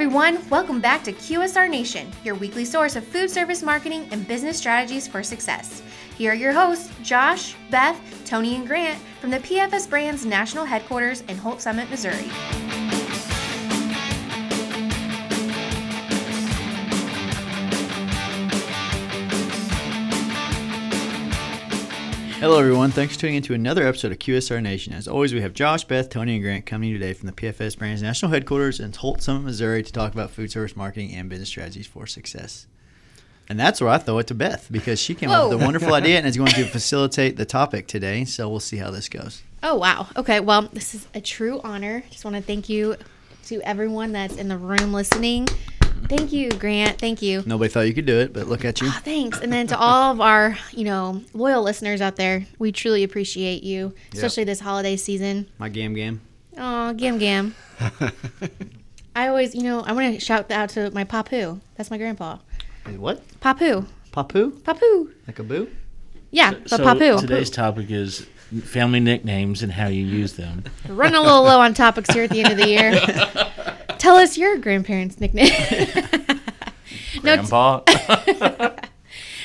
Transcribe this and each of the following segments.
everyone. Welcome back to QSR Nation, your weekly source of food service marketing and business strategies for success. Here are your hosts, Josh, Beth, Tony, and Grant from the PFS Brands National Headquarters in Holts Summit, Missouri. Hello, everyone. Thanks for tuning in to another episode of QSR Nation. As always, we have Josh, Beth, Tony, and Grant coming today from the PFS Brands National Headquarters in Holts Summit, Missouri, to talk about food service marketing and business strategies for success. And that's where I throw it to Beth because she came up with a wonderful idea and is going to facilitate the topic today. So we'll see how this goes. Oh, wow. Okay. Well, this is a true honor. Just want to thank you to everyone that's in the room listening. Thank you, Grant. Thank you. Nobody thought you could do it, but look at you. Oh, thanks. And then to all of our, you know, loyal listeners out there, we truly appreciate you, especially this holiday season. My gam gam. Oh, Gam Gam. I always, you know, I want to shout out to my Papu. That's my grandpa. What? Papu. Papu? Papu. Like a boo? Yeah, but so Papu. today's topic is family nicknames and how you use them. Running a little low on topics here at the end of the year. Tell us your grandparents' nickname. No, Grandpa.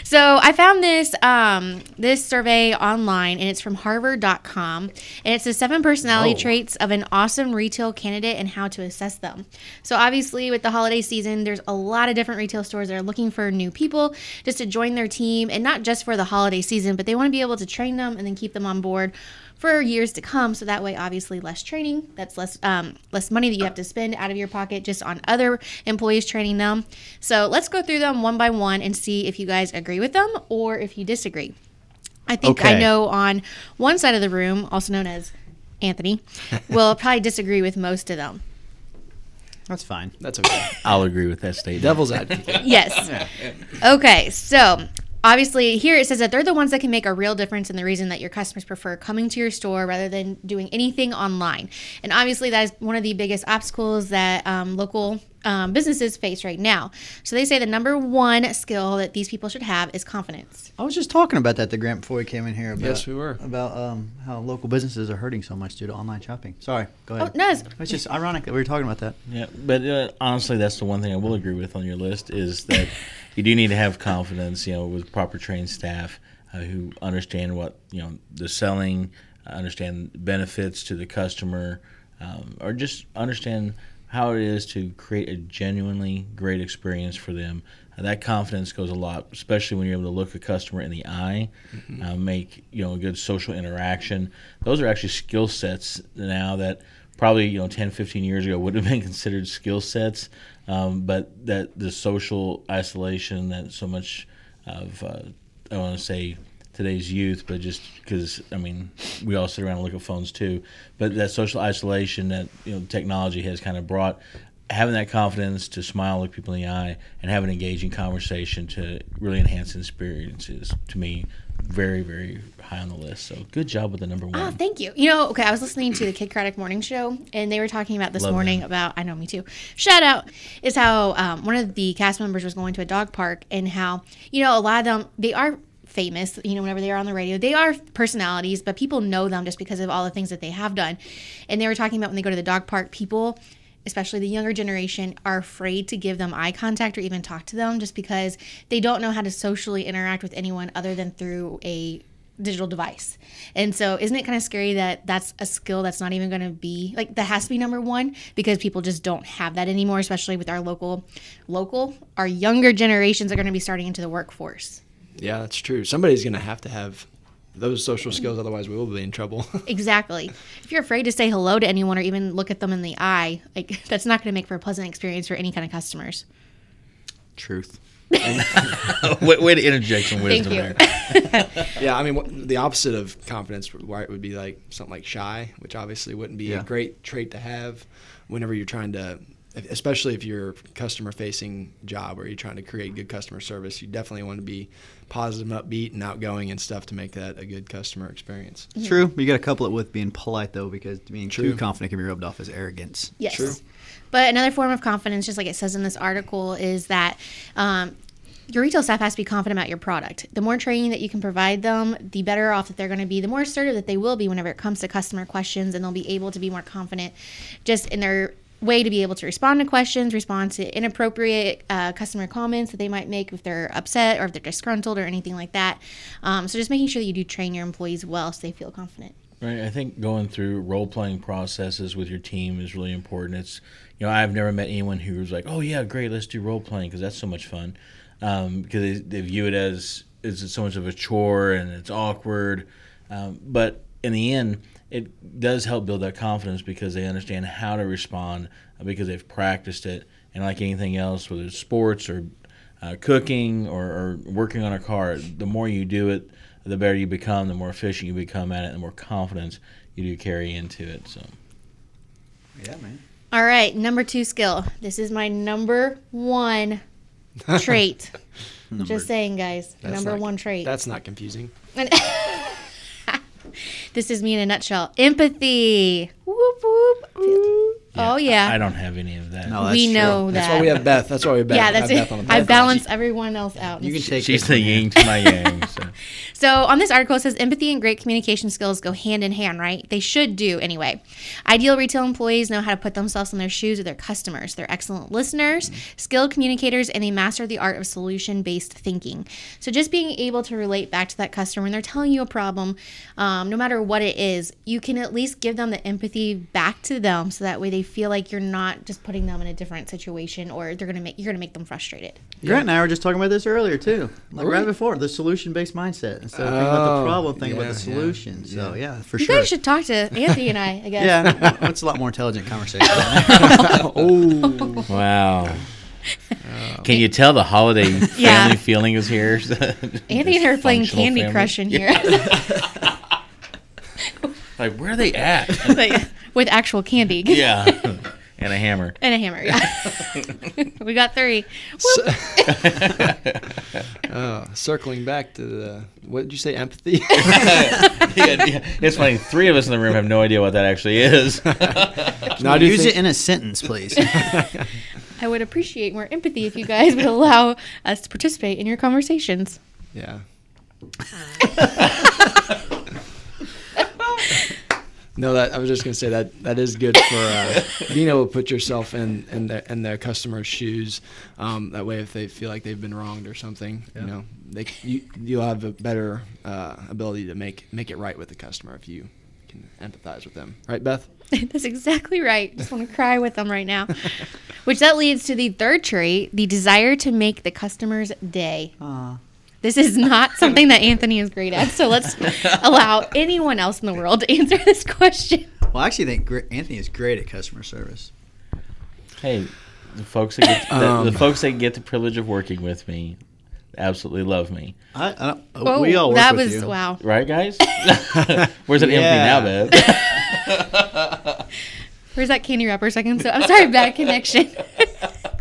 So I found this um, this survey online, and it's from Harver.com, and it's the seven personality Whoa. traits of an awesome retail candidate and how to assess them. So obviously, with the holiday season, there's a lot of different retail stores that are looking for new people just to join their team, and not just for the holiday season, but they want to be able to train them and then keep them on board for years to come. So that way, obviously, less training. That's less um, less money that you have to spend out of your pocket just on other employees training them. So let's go through them one by one and see if you guys agree with them or if you disagree. I think I know on one side of the room, also known as Anthony, will probably disagree with most of them. That's fine. That's okay. I'll agree with that statement. Devil's advocate. Yes. Okay, so obviously here it says that they're the ones that can make a real difference in the reason that your customers prefer coming to your store rather than doing anything online. And obviously that is one of the biggest obstacles that um, local um, businesses face right now. So they say the number one skill that these people should have is confidence. I was just talking about that to Grant before we came in here. About, Yes, we were. About um, how local businesses are hurting so much due to online shopping. Sorry. Go ahead. Oh, no, it's- It's just ironic that we were talking about that. Yeah, but uh, honestly, that's the one thing I will agree with on your list is that you do need to have confidence, you know, with proper trained staff uh, who understand what you know the selling, uh, understand benefits to the customer, um, or just understand how it is to create a genuinely great experience for them. Uh, that confidence goes a lot, especially when you're able to look a customer in the eye, uh, make you know a good social interaction. Those are actually skill sets now that probably you know 10 15 years ago would have been considered skill sets um, but that the social isolation that so much of uh, i want to say today's youth but just because i mean we all sit around and look at phones too but that social isolation that you know technology has kind of brought having that confidence to smile look people in the eye and have an engaging conversation to really enhance experiences to me very very high on the list so good job with the number one Oh, thank you. You know, okay, I was listening to the Kidd Kraddick Morning Show, and they were talking about this Love morning them. about, I know, me too. Shout out is how um, one of the cast members was going to a dog park, and how, you know, a lot of them, they are famous, you know, whenever they are on the radio, they are personalities, but people know them just because of all the things that they have done. And they were talking about when they go to the dog park, people especially the younger generation, are afraid to give them eye contact or even talk to them just because they don't know how to socially interact with anyone other than through a digital device. And so, isn't it kind of scary that that's a skill that's not even going to be like that has to be number one because people just don't have that anymore, especially with our local, local, our younger generations are going to be starting into the workforce. Yeah, that's true. Somebody's going to have to have those social skills, otherwise we will be in trouble. Exactly. If you're afraid to say hello to anyone or even look at them in the eye, like that's not going to make for a pleasant experience for any kind of customers. Truth. way, way to interject some Thank wisdom you. there. yeah, I mean, what, the opposite of confidence right, would be like something like shy, which obviously wouldn't be Yeah. a great trait to have whenever you're trying to, especially if you're a customer facing job or you're trying to create good customer service. You definitely want to be positive, and upbeat, and outgoing and stuff to make that a good customer experience. True. You got to couple it with being polite though, because being too True. confident can be rubbed off as arrogance. Yes. True. But another form of confidence, just like it says in this article, is that um, your retail staff has to be confident about your product. The more training that you can provide them, the better off that they're going to be, the more assertive that they will be whenever it comes to customer questions, and they'll be able to be more confident just in their way to be able to respond to questions, respond to inappropriate uh, customer comments that they might make if they're upset or if they're disgruntled or anything like that. Um, so just making sure that you do train your employees well so they feel confident. Right. I think going through role playing processes with your team is really important. It's, you know, I've never met anyone who was like, oh, yeah, great, let's do role playing because that's so much fun. Um, because they, they view it as it's so much of a chore and it's awkward. Um, but in the end, it does help build that confidence because they understand how to respond uh, because they've practiced it. And like anything else, whether it's sports or uh, cooking or, or, working on a car, the more you do it, the better you become, the more efficient you become at it, the more confidence you do carry into it. So, yeah, man. All right, number two skill. This is my number one trait. number, Just saying, guys. Number not, one trait. That's not confusing. this is me in a nutshell. Empathy. Whoop whoop. Yeah, oh yeah. I don't have any of that. No, we know true. that. That's why we have Beth. That's why we have Beth. Yeah, that's it. I balance everyone else out. You can take. She's the yin to my yang. So. so on this article it says empathy and great communication skills go hand in hand, right? They should do anyway. Ideal retail employees know how to put themselves in their shoes of their customers. They're excellent listeners, mm-hmm. skilled communicators, and they master the art of solution-based thinking. So just being able to relate back to that customer when they're telling you a problem, um, no matter what it is, you can at least give them the empathy back to them, so that way they feel like you're not not just putting them in a different situation or they're gonna make you're gonna make them frustrated. Grant and I were just talking about this earlier too, like right before the solution based mindset instead of thinking about the oh, problem, think yeah, about the solution. Yeah. So yeah, for you sure. You guys should talk to Anthony and I. I guess. yeah, it's a lot more intelligent conversation. oh wow. Can you tell the holiday family yeah. feeling is here? Anthony and I are playing Candy family. Crush in here. Like, where are they at? like, with actual candy. Yeah. And a hammer. And a hammer, yeah. we got three. uh, circling back to the, what did you say, empathy? yeah, yeah. It's funny. Three of us in the room have no idea what that actually is. now, use think- it in a sentence, please. I would appreciate more empathy if you guys would allow us to participate in your conversations. Yeah. No, that I was just gonna say that that is good for uh, being able to put yourself in in the in the customer's shoes. Um, that way, if they feel like they've been wronged or something, yeah. you know, they you you'll have a better uh, ability to make make it right with the customer if you can empathize with them. Right, Beth? That's exactly right. Just want to cry with them right now. Which that leads to the third trait: the desire to make the customer's day. Aww. This is not something that Anthony is great at. So let's allow anyone else in the world to answer this question. Well, I actually think Anthony is great at customer service. Hey, the folks that get, the, um, the folks that get the privilege of working with me absolutely love me. I, I, we all work that with was you. wow, right, guys? Where's it yeah. empty now, Beth? Where's that candy wrapper? Second, so I'm sorry, bad connection.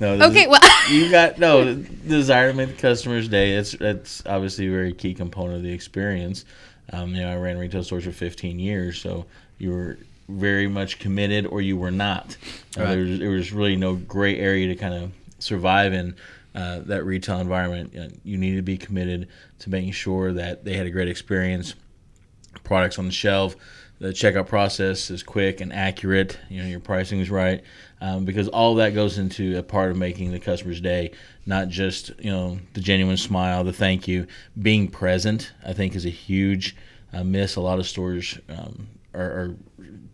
No. Okay. Well, you got no desire to make the customer's day. It's it's obviously a very key component of the experience. Um, you know, I ran retail stores for 15 years, so you were very much committed, or you were not. Uh, right. there, was, there was really no gray area to kind of survive in. Uh, that retail environment, you, know, you need to be committed to making sure that they had a great experience, products on the shelf, the checkout process is quick and accurate. You know, your pricing is right, um, because all that goes into a part of making the customer's day, not just you know the genuine smile, the thank you, being present. I think is a huge uh, miss. A lot of stores um, are, are,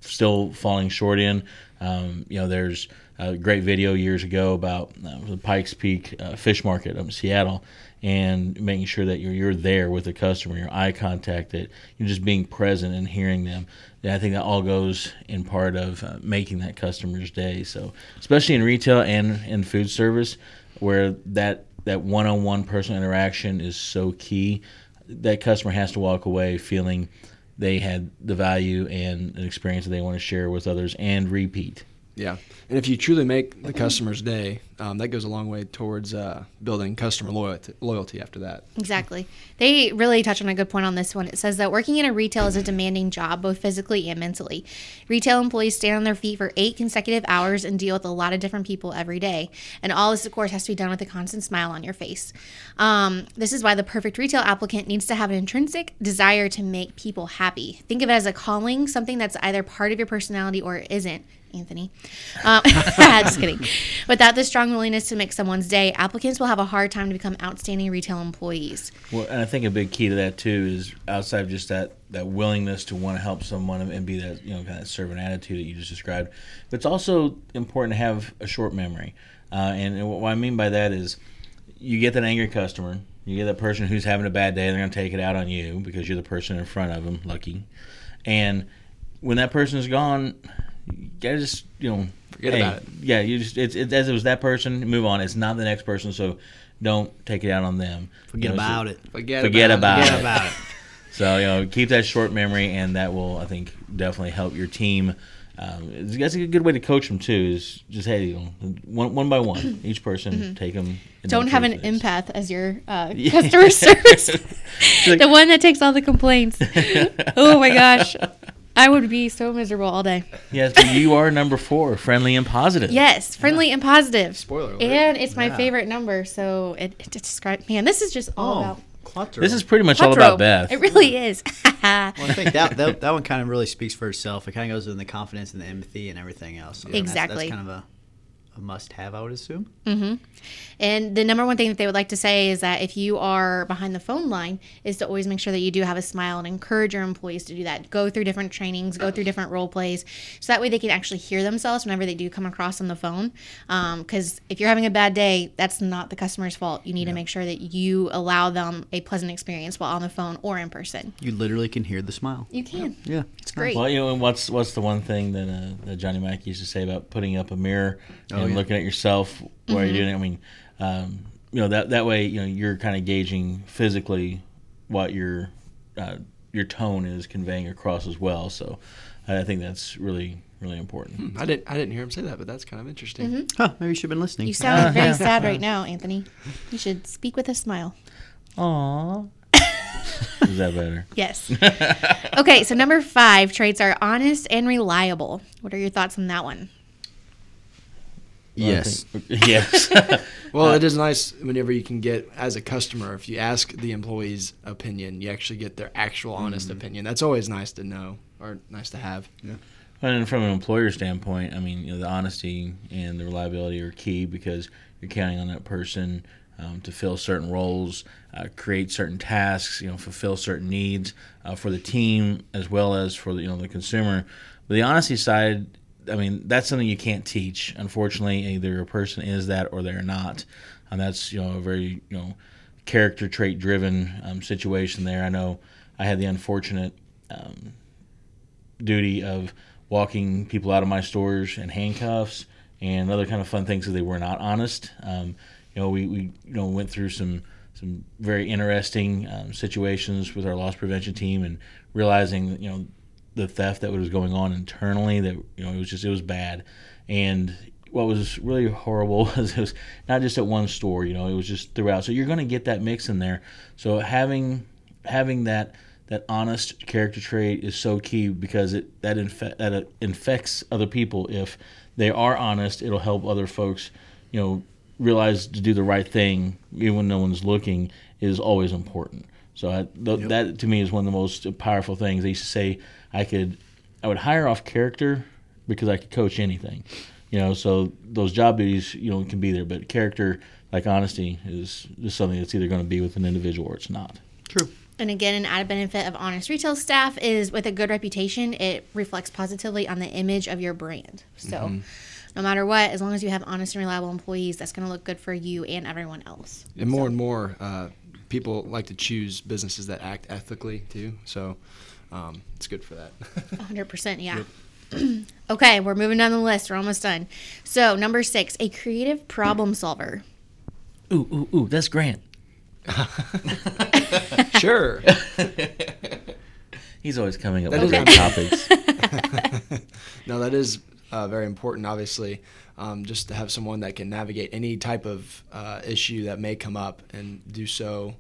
still falling short in. Um, you know, there's a great video years ago about uh, the Pikes Peak uh, Fish Market in Seattle, and making sure that you're you're there with the customer, your eye contact, that you're just being present and hearing them. I think that all goes in part of uh, making that customer's day. So, especially in retail and in food service, where that that one-on-one personal interaction is so key, that customer has to walk away feeling they had the value and an experience that they want to share with others and repeat. Yeah, and if you truly make the customer's day, um, that goes a long way towards uh, building customer loyalty, loyalty after that. Exactly. They really touch on a good point on this one. It says that working in a retail is a demanding job, both physically and mentally. Retail employees stand on their feet for eight consecutive hours and deal with a lot of different people every day. And all this, of course, has to be done with a constant smile on your face. Um, this is why the perfect retail applicant needs to have an intrinsic desire to make people happy. Think of it as a calling, something that's either part of your personality or isn't. Anthony. Um, just kidding. Without the strong willingness to make someone's day, applicants will have a hard time to become outstanding retail employees. Well, and I think a big key to that too is outside of just that that willingness to want to help someone and be that you know kind of servant attitude that you just described. But it's also important to have a short memory, uh, and what I mean by that is you get that angry customer, you get that person who's having a bad day, they're going to take it out on you because you're the person in front of them, lucky, and when that person is gone, you gotta just you know Forget hey, about it. Yeah, you just it's, it's as it was that person. Move on. It's not the next person, so don't take it out on them. Forget You know, so- about it. Forget, Forget about Forget it. about it. So you know, keep that short memory, and that will, I think, definitely help your team. Um, it's- that's a good way to coach them too. Is just hey, you know, one, one by one, each person take them. Mm-hmm. Don't have an empath as your uh, customer service. like- the one that takes all the complaints. oh my gosh. I would be so miserable all day. Yes, but you are number four, friendly and positive. Yes, friendly and positive. Spoiler alert. And it's my Yeah. favorite number, so it, it describes. Man, this is just all Oh, about. Clutter. This is pretty much all about Quattro. Beth. It really is. Well, I think that, that that one kind of really speaks for itself. It kind of goes in the confidence and the empathy and everything else. So I mean, that's- Exactly. That's, kind of a, a must-have, I would assume. hmm And the number one thing that they would like to say is that if you are behind the phone line, is to always make sure that you do have a smile and encourage your employees to do that. Go through different trainings, go through different role plays, so that way they can actually hear themselves whenever they do come across on the phone. Because if you're having a bad day, that's not the customer's fault. You need to make sure that you allow them a pleasant experience while on the phone or in person. You literally can hear the smile. You can. Yeah, It's great. Well, you know, and what's what's the one thing that, uh, that Johnny Mack used to say about putting up a mirror Oh, and yeah. looking at yourself while Mm-hmm. you're doing it? I mean, um, you know that that way, you know, you're kind of gauging physically what your uh, your tone is conveying across as well. So, I think that's really really important. I didn't I didn't hear him say that, but that's kind of interesting. Huh, maybe you should have been listening. You sound very sad right now, Anthony. You should speak with a smile. Aww. is that better? Yes. okay, so number five traits are honest and reliable. What are your thoughts on that one? Yes. yes. Well, Uh, it is nice whenever you can get as a customer if you ask the employee's opinion, you actually get their actual honest opinion. That's always nice to know or nice to have. And from an employer standpoint, I mean, you know, the honesty and the reliability are key because you're counting on that person um, to fill certain roles, uh, create certain tasks, you know, fulfill certain needs uh, for the team as well as for the, you know the consumer. But the honesty side, I mean, that's something you can't teach. Unfortunately, either a person is that or they're not, and that's you know a very you know character trait driven um, situation there. I know I had the unfortunate um, duty of walking people out of my stores in handcuffs and other kind of fun things because they were not honest. Um, you know, we, we you know went through some some very interesting um, situations with our loss prevention team and realizing you know the theft that was going on internally that you know it was just it was bad. And what was really horrible was it was not just at one store you know it was just throughout. So you're going to get that mix in there. So having having that that honest character trait is so key because it that infe- that uh, infects other people. If they are honest it'll help other folks you know realize to do the right thing even when no one's looking is always important. So I, th- that to me is one of the most powerful things. They used to say i could i would hire off character because i could coach anything you know so those job duties you know can be there but character like honesty is just something that's either going to be with an individual or it's not True. And again, an added benefit of honest retail staff is with a good reputation, it reflects positively on the image of your brand. So, no matter what, as long as you have honest and reliable employees, that's going to look good for you and everyone else. And more and more, uh, people like to choose businesses that act ethically too. So um, it's good for that. 100%, yeah. okay, we're moving down the list. We're almost done. So, number six, a creative problem solver. ooh ooh ooh that's grant sure. he's always coming up That with is great topics no, that is uh, very important, obviously, um, just to have someone that can navigate any type of uh, issue that may come up and do so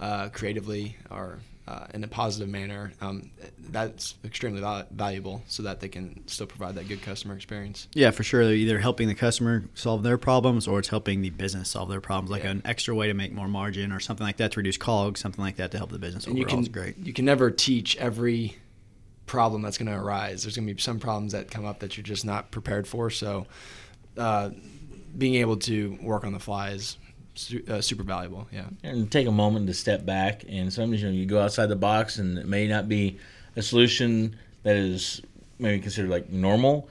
uh, creatively or uh, in a positive manner. Um, that's extremely val- valuable so that they can still provide that good customer experience. Yeah, for sure. They're either helping the customer solve their problems or it's helping the business solve their problems, like Yeah. an extra way to make more margin or something like that to reduce COGS, something like that to help the business and overall you can is great. you can never teach every problem that's going to arise. There's going to be some problems that come up that you're just not prepared for. So, uh, being able to work on the fly is su- uh, super valuable. Yeah. and take a moment to step back. And sometimes you know you go outside the box, and it may not be a solution that is maybe considered like normal,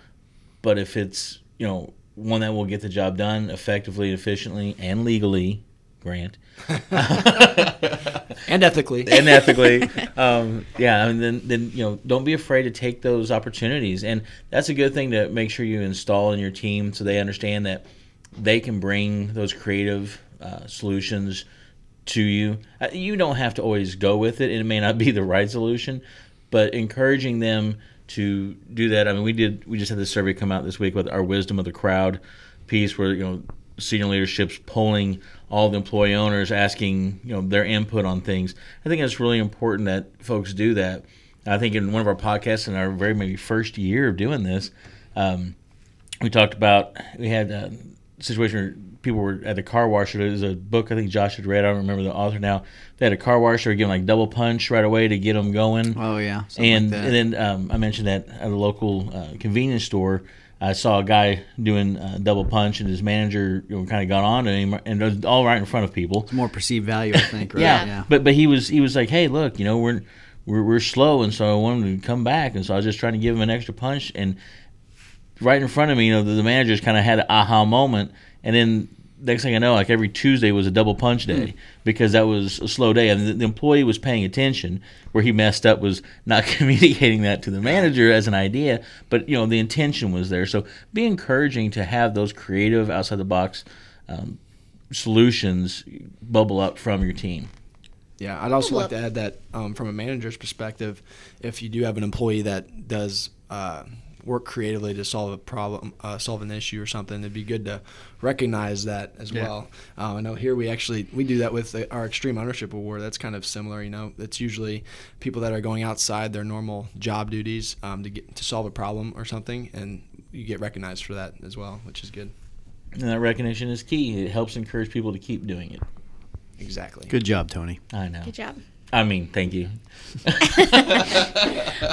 but if it's you know one that will get the job done effectively, efficiently, and legally, Grant, And ethically. and ethically, um, yeah, I mean, then then you know don't be afraid to take those opportunities, and that's a good thing to make sure you install in your team so they understand that they can bring those creative uh, solutions to you. Uh, You don't have to always go with it; it may not be the right solution, but encouraging them to do that. I mean, we did. We just had this survey come out this week with our wisdom of the crowd piece, where you know senior leadership's polling all the employee owners, asking you know their input on things. I think it's really important that folks do that. I think in one of our podcasts in our very maybe first year of doing this. Um, we talked about we had a situation where people were at the car wash. There's a book I think Josh had read. I don't remember the author now. They had a car wash. They were giving like double punch right away to get them going. Oh, yeah. and like that. and then um, I mentioned that at a local uh, convenience store. I saw a guy doing uh, double punch, and his manager you know, kind of got on to him, and it was all right in front of people. it's more perceived value, I think, right? Yeah, but but he was he was like, hey, look, you know, we're we're we're slow, and so I wanted to come back, and so I was just trying to give him an extra punch, and right in front of me, you know, the, the manager kind of had an aha moment, and then next thing I know, like every Tuesday was a double punch day because that was a slow day, and the, the employee was paying attention. Where he messed up was not communicating that to the manager as an idea, but you know the intention was there. So be encouraging to have those creative, outside the box. Um, solutions bubble up from your team. Yeah, I'd also like to add that um, from a manager's perspective, if you do have an employee that does uh, work creatively to solve a problem, uh, solve an issue or something, it'd be good to recognize that as Yeah. well. Uh, I know here we actually we do that with the, our Extreme Ownership Award. That's kind of similar. You know, it's usually people that are going outside their normal job duties um, to get to solve a problem or something, and you get recognized for that as well, which is good. And that recognition is key. It helps encourage people to keep doing it. Exactly. Good job, Tony. I know. Good job. I mean, thank you.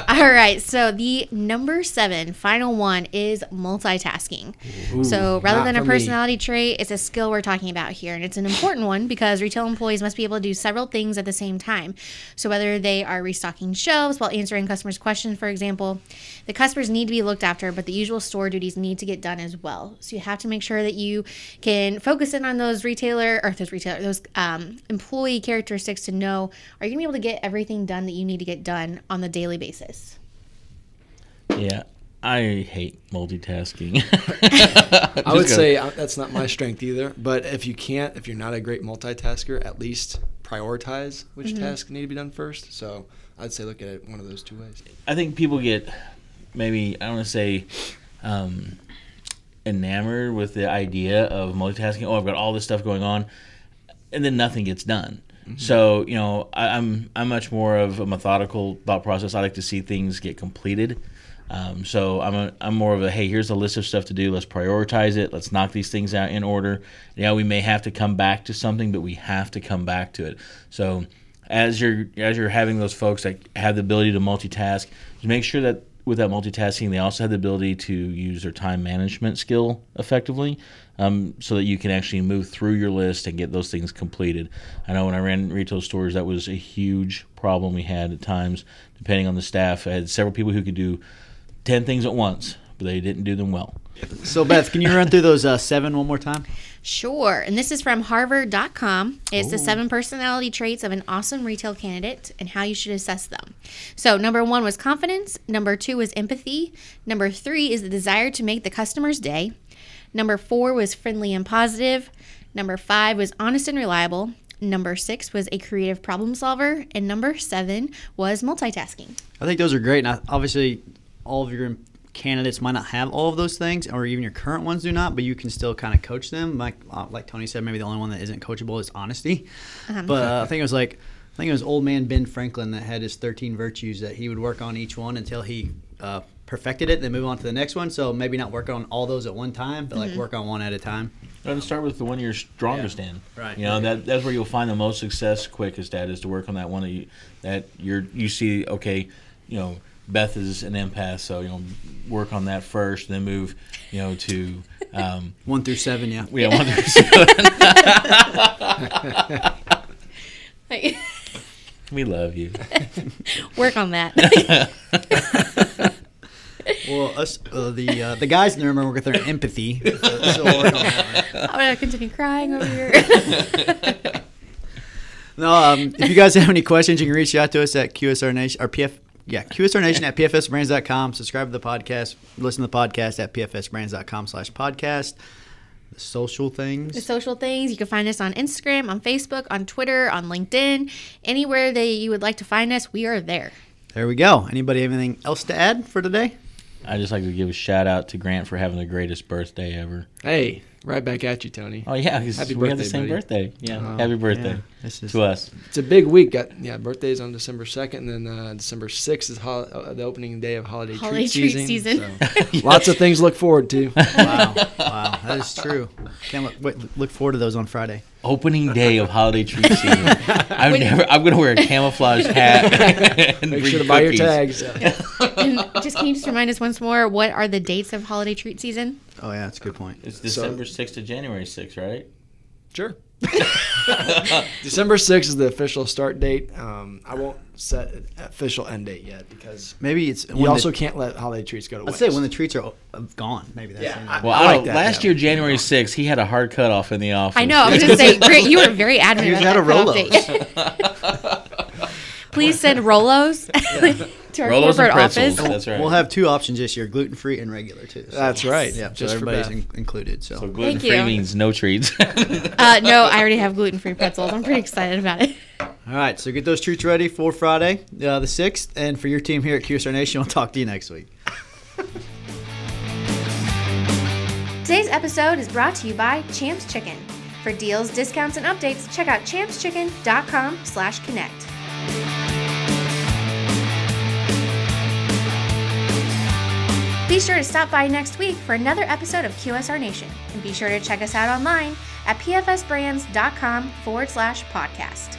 All right, so the number seven, final one is multitasking. so rather than a for me. personality trait, it's a skill we're talking about here. And it's an important one because retail employees must be able to do several things at the same time. So whether they are restocking shelves while answering customers' questions, for example, the customers need to be looked after, but the usual store duties need to get done as well. So you have to make sure that you can focus in on those retailer or those retailer, those um, employee characteristics to know are you gonna be able to get everything done that you need to get done on the daily basis. Yeah, I hate multitasking. I would say uh, that's not my strength either. But if you can't, if you're not a great multitasker, at least prioritize which tasks need to be done first. So I'd say look at it one of those two ways. I think people get maybe I don't want to say um, enamored with the idea of multitasking. Oh, I've got all this stuff going on, and then nothing gets done. So you know, I, I'm I'm much more of a methodical thought process. I like to see things get completed. Um, so I'm a, I'm more of a hey, here's a list of stuff to do. Let's prioritize it. Let's knock these things out in order. Yeah, we may have to come back to something, but we have to come back to it. So as you're as you're having those folks that have the ability to multitask, make sure that with that multitasking, they also have the ability to use their time management skill effectively, um, so that you can actually move through your list and get those things completed. I know when I ran retail stores, that was a huge problem we had at times. Depending on the staff, I had several people who could do ten things at once, but they didn't do them well. So, Beth, can you run through those uh, seven one more time? Sure. And this is from harver.com. It's the seven personality traits of an awesome retail candidate and how you should assess them. So, number one was confidence. Number two was empathy. Number three is the desire to make the customer's day. Number four was friendly and positive. Number five was honest and reliable. Number six was a creative problem solver. And number seven was multitasking. I think those are great. And obviously, all of your candidates might not have all of those things, or even your current ones do not, but you can still kind of coach them. Like uh, like Tony said, maybe the only one that isn't coachable is honesty. But uh, I think it was like I think it was old man Ben Franklin that had his 13 virtues that he would work on each one until he uh, perfected it, then move on to the next one. So maybe not work on all those at one time, but like work on one at a time. And start with the one you're strongest in. Right. You know that that's where you'll find the most success quickest at is to work on that one that you that you're you see okay, you know Beth is an empath, so you know work on that first, then move you know to um, One through seven, yeah. yeah one through seven. Like, we love you. work on that. Well, us uh, the uh, the guys in the room are working their empathy. So, so work on that. I'm gonna continue crying over here. No, um, if you guys have any questions, you can reach out to us at QSR Nation or PF. Yeah, QSR Nation at PFSBrands.com. Subscribe to the podcast. Listen to the podcast at PFSBrands.com slash podcast. The social things. the social things. You can find us on Instagram, on Facebook, on Twitter, on LinkedIn, anywhere that you would like to find us. We are there. There we go. Anybody have anything else to add for today? I just like to give a shout out to Grant for having the greatest birthday ever. Hey, right back at you, Tony. Oh yeah, Happy we have the same buddy. birthday. Yeah, Oh, happy birthday Yeah, is to us. It's a big week. Got yeah, birthdays on December second, and then uh, December sixth is hol- uh, the opening day of holiday, Holiday treat treat season. season. so lots of things to look forward to. wow, wow, that is true. Can't look, wait, look forward to those on Friday. Opening day of holiday treat season. I'm Wait. never. I'm gonna wear a camouflage hat. and Make bring sure to buy your cookies. tags. and just can you just remind us once more what are the dates of holiday treat season? Oh yeah, that's a good point. It's December sixth to January sixth, right? Sure. December sixth is the official start date. Um, I won't set an official end date yet because Maybe it's you when also the, can't let holiday treats go to Let's waste. say when the treats are uh, gone. Maybe that's Yeah, it. I- Well, I I, like that, last yeah. year January sixth, he had a hard cutoff in the office. I know. I was gonna say, Grant, you were very adamant He had a out that of cutoff date. Please send Rolos to our Rolos and corporate pretzels. office. That's right. We'll have two options this year: gluten free and regular too. So, That's right. yeah, so Just for everybody's in, included. So, so gluten free means no treats. Uh, no, I already have gluten free pretzels. I'm pretty excited about it. all right, so get those treats ready for Friday, uh, the sixth, and for your team here at QSR Nation, we'll talk to you next week. Today's episode is brought to you by Champs Chicken. For deals, discounts, and updates, check out champschicken.com Be sure to stop by next week for another episode of QSR Nation. And be sure to check us out online at pfsbrands.com forward slash podcast.